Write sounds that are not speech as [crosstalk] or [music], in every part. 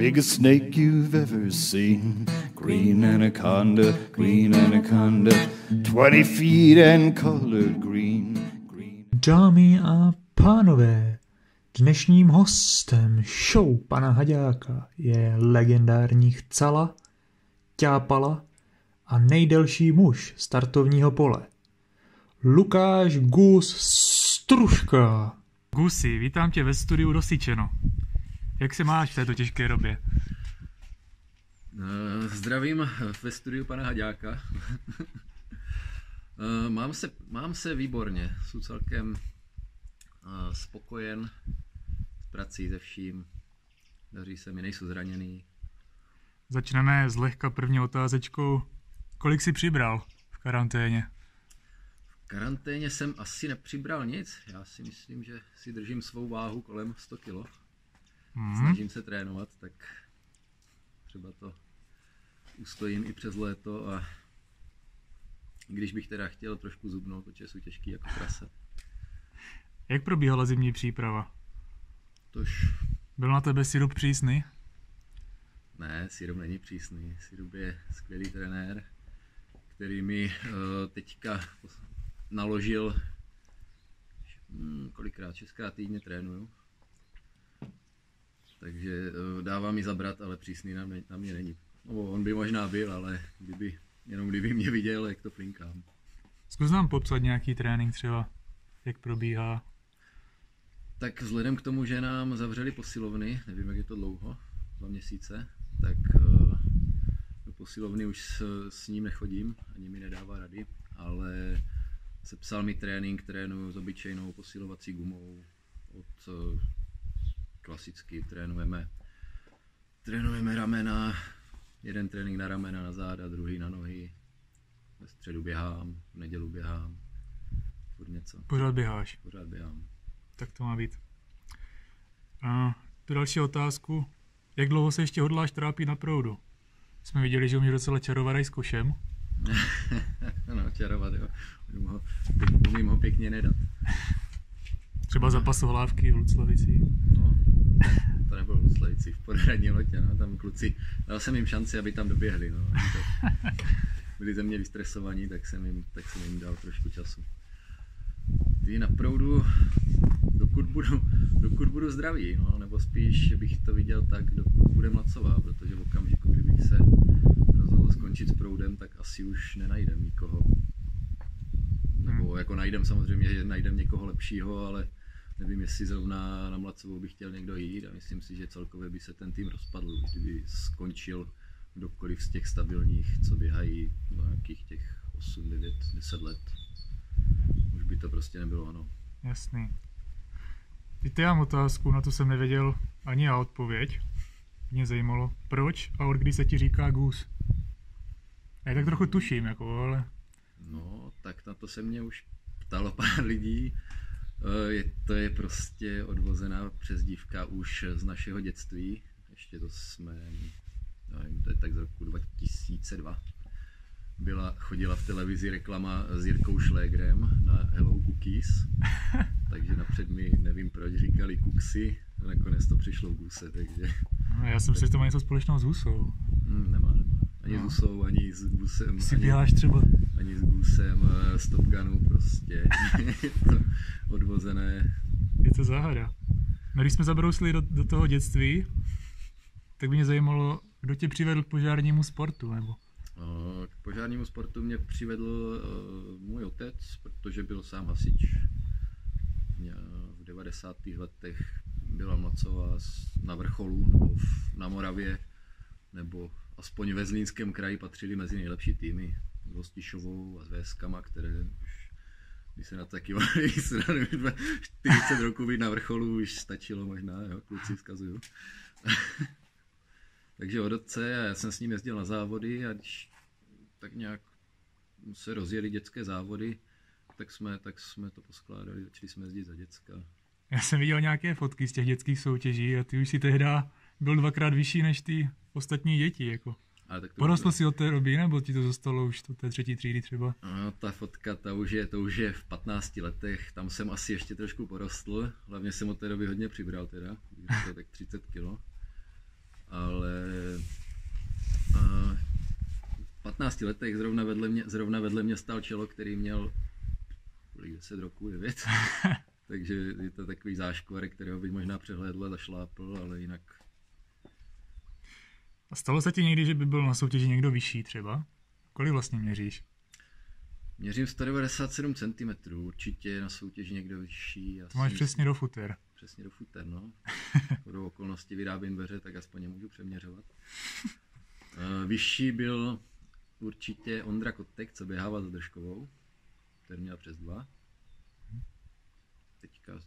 Biggest snake you've ever seen. Green anaconda, green anaconda. 20 feet and colored green. green. Dámy a pánové, dnešním hostem show pana Haďáka je legendární chcala, ťápala a nejdelší muž startovního pole. Lukáš Gus Struška. Gusi, vítám tě ve studiu Rosičeno. Jak se máš v této těžké době? Eh, Zdravím ve studiu pana Haďáka. [laughs] Eh, mám, se, mám se výborně, jsem celkem eh, spokojen s prací ze vším. Daří se mi, nejsou zraněný. Začneme zlehka první otázečkou. Kolik jsi přibral v karanténě? V karanténě jsem asi nepřibral nic. Já si myslím, že si držím svou váhu kolem 100 kg. Hmm. Snažím se trénovat, tak třeba to ustojím i přes léto a když bych teda chtěl trošku zubnout, protože jsou těžký jako prase. Jak probíhala zimní příprava? Tož Byl na tebe sirup přísný? ne, Sirup není přísný. Sirup je skvělý trenér, který mi uh, teďka naložil hm, kolikrát, šestkrát týdně trénuju. Takže uh, dává mi zabrat, ale přísný na mě, na mě není. No, on by možná byl, ale kdyby, jenom kdyby mě viděl, jak to flinkám. Zkus nám popsat nějaký trénink třeba, jak probíhá. Tak vzhledem k tomu, že nám zavřeli posilovny, nevím, jak je to dlouho, dva měsíce, tak eh, do posilovny už s, s ním nechodím, ani mi nedává rady, ale sepsal mi trénink, trénuju s obyčejnou posilovací gumou od eh, klasicky trénujeme trénujeme ramena, jeden trénink na ramena, na záda, druhý na nohy, ve středu běhám, v nedělu běhám, furt něco, Pořád běháš. pořád běhám. Tak to má být. A tu další otázku. Jak dlouho se ještě hodláš trápit na proudu? Jsme viděli, že umíš docela čarovat i s košem. [laughs] no, čarovat, jo. Umím ho, umím ho pěkně nedat. Třeba za pasohlávky v Luclavici. [laughs] To nebylo v Slavici, v podhradní lotě, no, tam kluci, dal jsem jim šanci, aby tam doběhli, no. To, [laughs] byli ze mě vystresovaní, tak jsem jim, tak jsem jim dal trošku času. Ty na proudu, dokud budu, dokud budu zdravý, no, nebo spíš bych to viděl tak, dokud bude mlacová, protože v okamžiku, kdybych se rozhodl skončit s proudem, tak asi už nenajdem nikoho. Nebo jako najdem samozřejmě, že najdem někoho lepšího, ale nevím, jestli zrovna na Mlacovou by chtěl někdo jít a myslím si, že celkově by se ten tým rozpadl, kdyby skončil kdokoliv z těch stabilních, co běhají no, nějakých těch 8, 9, 10 let. Už by to prostě nebylo ono. Jasný. Teď já mám otázku, na to jsem nevěděl ani já odpověď. Mě zajímalo, proč a od kdy se ti říká gus. Já tak trochu tuším, jako, ale No, tak na to se mě už ptalo pár lidí. Eh, Je, to je prostě odvozená přezdívka už z našeho dětství. Ještě to jsme, nevím, to je tak z roku 2002. Byla, chodila v televizi reklama s Jirkou Šlégrem na Hello Cookies, [laughs] takže napřed mi nevím proč říkali kuksy, nakonec to přišlo v guse, takže no, já jsem si, to má něco společného s husou. hm, nemá, nemá. Ani No. s Husou, ani s Gusem. Si ani- třeba, ani s Gusem, s Top Gunu, prostě [laughs] je to odvozené. je to záhada. No, když jsme zabrousili do, do toho dětství, tak by mě zajímalo, kdo tě přivedl k požárnímu sportu, nebo? K požárnímu sportu mě přivedl můj otec, protože byl sám hasič. V 90. letech byla Mlacová s- na vrcholu nebo v, na Moravě, nebo aspoň ve Zlínském kraji patřili mezi nejlepší týmy s Hostišovou a s VSKama, které už když se na to taky [laughs] strany 40 roků být na vrcholu už stačilo možná, jo, kluci vzkazuju. [laughs] Takže od otce, já jsem s ním jezdil na závody a když tak nějak se rozjeli dětské závody, tak jsme, tak jsme to poskládali, začali jsme jezdit za děcka. Já jsem viděl nějaké fotky z těch dětských soutěží a ty už si tehdy byl dvakrát vyšší než ty ostatní děti, jako. Ale tak to Porostl si od té doby, nebo ti to zostalo už do té třetí třídy třeba? No, ta fotka, ta už, je, to už je v 15 letech, tam jsem asi ještě trošku porostl, hlavně jsem od té doby hodně přibral teda, to tak 30 kilo. ale a, v 15 letech zrovna vedle mě, zrovna vedle mě stál čelo, který měl kolik 10 roků, 9. [laughs] Takže je to takový záškvar, kterého bych možná přehlédl a zašlápl, ale jinak A stalo se ti někdy, že by byl na soutěži někdo vyšší třeba? Kolik vlastně měříš? měřím 197 cm, určitě na soutěži někdo vyšší. To máš přesně do futer. Přesně do futer, no. [laughs] Do okolností vyrábím dveře, tak aspoň je můžu přeměřovat. Uh, vyšší byl určitě Ondra Kotek, co běhával za Držkovou. Ten měl přes dva. Teďka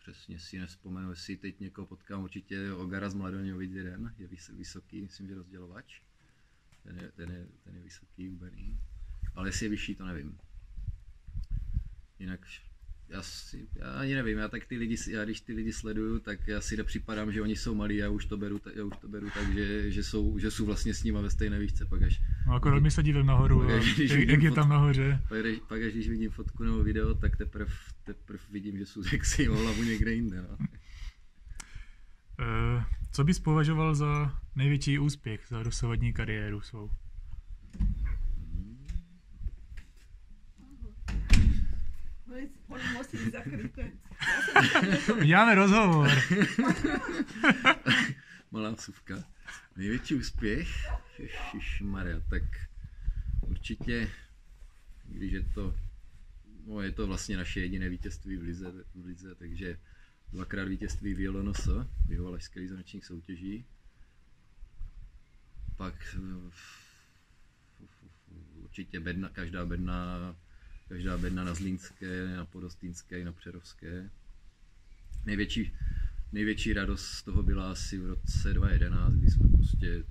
přesně si nespomenu, jestli teď někoho potkám, určitě Ogara z Mladoňovic jeden, je vys- vysoký, myslím, že rozdělovač. Ten je, ten je, ten je vysoký, hubený. Ale jestli je vyšší, to nevím. Jinak já, si, já ani nevím, já tak ty lidi, já když ty lidi sleduju, tak já si nepřipadám, že oni jsou malí, já už to beru, já už to beru tak, že, že, jsou, že jsou vlastně s nima ve stejné výšce, pak až, No akorát mi se dívám nahoru, Ok, a když jak, jak je tam nahoře. pak, až- pak až když vidím fotku nebo video, tak teprve teprv vidím, že jsou [laughs] sexy o hlavu někde jinde, no. Uh, co bys považoval za největší úspěch za dosavadní kariéru svou? On musí zakryté. Děláme rozhovor. [laughs] Malá vsuvka. Největší úspěch? Maria, tak určitě, když je to, no je to vlastně naše jediné vítězství v lize, v lize takže dvakrát vítězství v JLNS, v Jihovalašské lize nočních soutěží. Pak eh, určitě bedna, každá bedna, každá bedna na Zlínské, na Podostínské i na Přerovské. Největší, největší radost z toho byla asi v roce 2011, kdy jsme prostě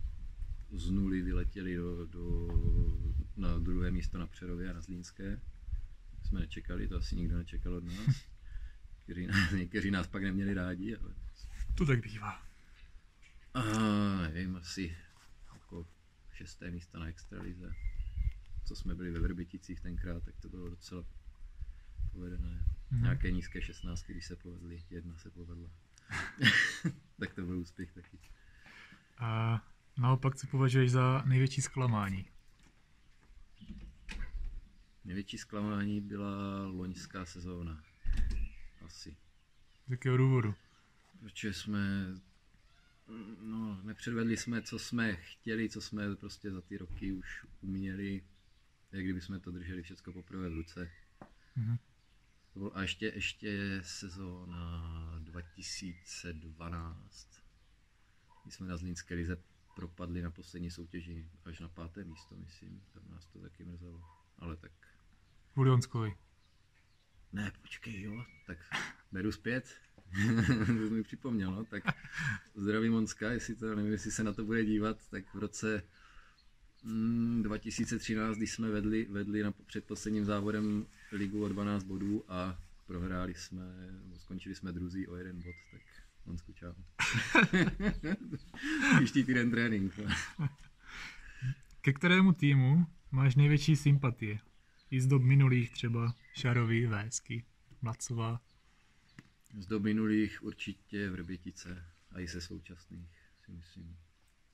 z nuly vyletěli do, do, na druhé místo na Přerově a na Zlínské. Jsme nečekali, to asi nikdo nečekal od nás. [laughs] Někteří nás, někteří nás pak neměli rádi, ale To tak bývá. a, nevím, asi jako šesté místo na extralize. Co jsme byli ve Vrbiticích tenkrát, tak to bylo docela povedené. Mhm. Nějaké nízké šestnáctky, když se povedly, jedna se povedla. [laughs] tak to byl úspěch taky. A naopak, co považuješ za největší zklamání? Největší zklamání byla loňská sezóna. Asi. Z jakého důvodu? Protože jsme no, nepředvedli jsme, co jsme chtěli, co jsme prostě za ty roky už uměli, jak kdyby jsme to drželi všechno poprvé v ruce. Mhm. To byl, a ještě, ještě sezóna 2012, kdy jsme na Zlínské lize propadli na poslední soutěži až na páté místo, myslím. Tam nás to taky mrzelo. Ale tak Kvůli Honskovi. ne, počkej, jo, tak beru zpět. [laughs] to mi připomněl, no, tak zdravím Monska, jestli to, nevím, jestli se na to bude dívat, tak v roce mm, 2013, když jsme vedli, vedli na předposledním závodem ligu o 12 bodů a prohráli jsme, skončili jsme druzí o jeden bod, tak Monsku čau. [laughs] Příští týden trénink. [laughs] Ke kterému týmu máš největší sympatie? I z dob minulých třeba Šarový, Vésky, Macová. Z dob minulých určitě Vrbětice a i se současných, si myslím.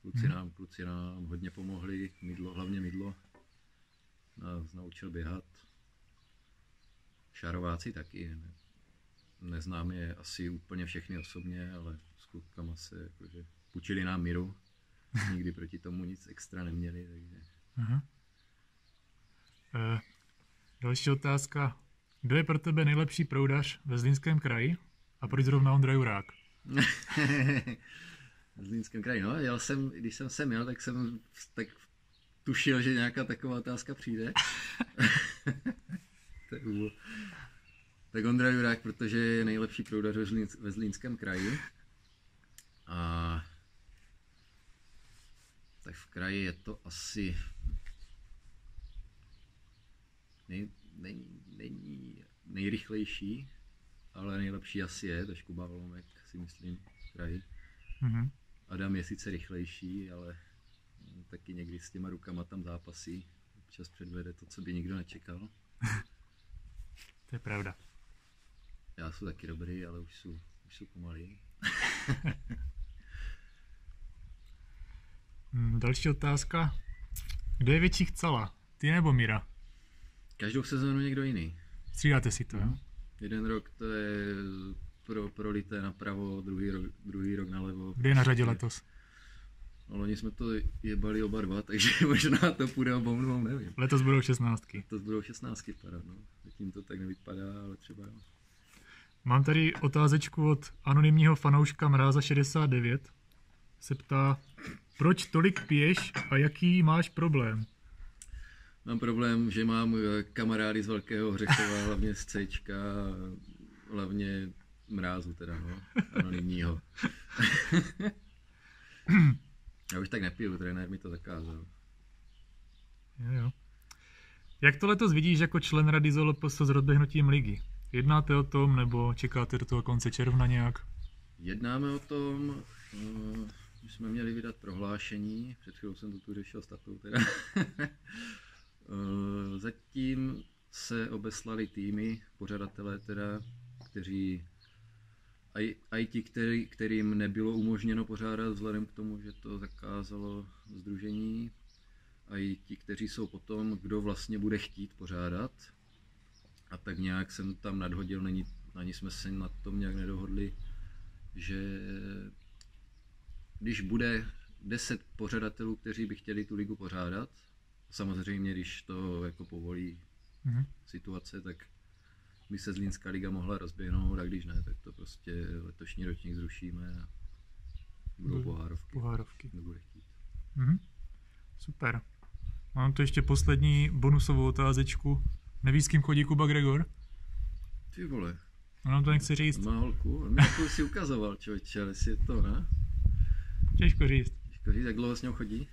Kluci nám, kluci nám hodně pomohli, mydlo, hlavně mydlo. Nás naučil běhat. Šarováci taky. Ne, neznám je asi úplně všechny osobně, ale s klukama se jakože půjčili nám míru. [laughs] Nikdy proti tomu nic extra neměli, takže Aha. E, další otázka. Kdo je pro tebe nejlepší proudař ve Zlínském kraji? A proč zrovna Ondra Jurák? [laughs] [laughs] v Zlínském kraji. No, jel jsem, když jsem sem jel, tak jsem tak tušil, že nějaká taková otázka přijde. [laughs] to je úvod. tak Ondra Jurák, protože je nejlepší proudař ve, Zlín, ve Zlínském kraji. A tak v kraji je to asi nej, nej, není nejrychlejší, ale nejlepší asi je, to je Kuba Holomek, si myslím, v kraji. Mhm. Adam je sice rychlejší, ale mm, taky někdy s těma rukama tam zápasí. Občas předvede to, co by nikdo nečekal. To je pravda. Já jsem taky dobrý, ale už jsou, už jsou pomalý. [laughs] další otázka. Kdo je větší chcela? Ty nebo Mira? Každou sezónu někdo jiný. Střídáte si to, jo? Jeden rok to je pro, prolité napravo, druhý rok, druhý rok nalevo. Kde je na řadě letos? No, loni jsme to jebali oba dva, takže [laughs] možná to půjde obou dvou, nevím. Letos budou šestnáctky. To budou 16 padat, no. Zatím to tak nevypadá, ale třeba jo. Mám tady otázečku od anonymního fanouška Mráza 69. Se ptá, proč tolik piješ a jaký máš problém? Mám problém, že mám kamarády z Velkého Hřechova, hlavně z C, hlavně mrázu teda, no, anonymního. [laughs] Já už tak nepiju, trenér mi to zakázal. Jo, jo. Jak to letos vidíš jako člen Rady ZLPS s rozběhnutím ligy? Jednáte o tom, nebo čekáte do toho konce června nějak? Jednáme o tom, uh, my jsme měli vydat prohlášení, před chvílou jsem to tu řešil statut teda. uh, [laughs] zatím se obeslali týmy, pořadatelé teda, kteří a i ti, který, kterým nebylo umožněno pořádat vzhledem k tomu, že to zakázalo združení, a i ti, kteří jsou potom, kdo vlastně bude chtít pořádat. A tak nějak jsem tam nadhodil, není, ani jsme se na tom nějak nedohodli, že když bude 10 pořadatelů, kteří by chtěli tu ligu pořádat, samozřejmě když to jako povolí mm-hmm. situace, tak by se Zlínská liga mohla rozběhnout a když ne, tak to prostě letošní ročník zrušíme a budou pohárovky. Pohárovky. Kdo bude chtít. Mhm. Super. Mám tu ještě poslední bonusovou otázečku. Nevíš, s kým chodí Kuba Gregor? Ty vole. On nám to nechce říct. Má holku. On mi jako si ukazoval, člověče, ale si je to, ne? Těžko říct. Těžko říct, jak dlouho s ním chodí?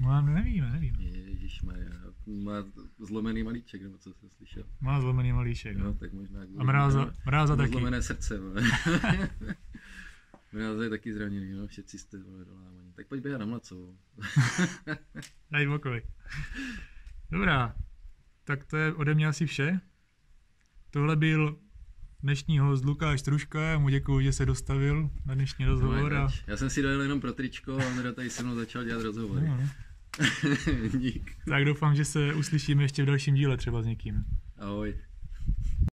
No, nevíme, nevíme. Ježišmarja, má zlomený malíček, nebo co jsem slyšel. Má zlomený malíček, No, no. tak možná... A mráza, mráza taky. Zlomené srdce. [laughs] Mráza je taky zraněný, no, všetci jste vole, dolámaní. Tak pojď běhat na mlacovou. [laughs] Daj pokoj. Dobrá, tak to je ode mě asi vše. Tohle byl dnešní host Lukáš Truška, já mu děkuji, že se dostavil na dnešní rozhovor. A... Já jsem si dojel jenom pro tričko a on tady se mnou začal dělat rozhovory. No, no. [laughs] Dík. Tak doufám, že se uslyšíme ještě v dalším díle třeba s někým. Ahoj.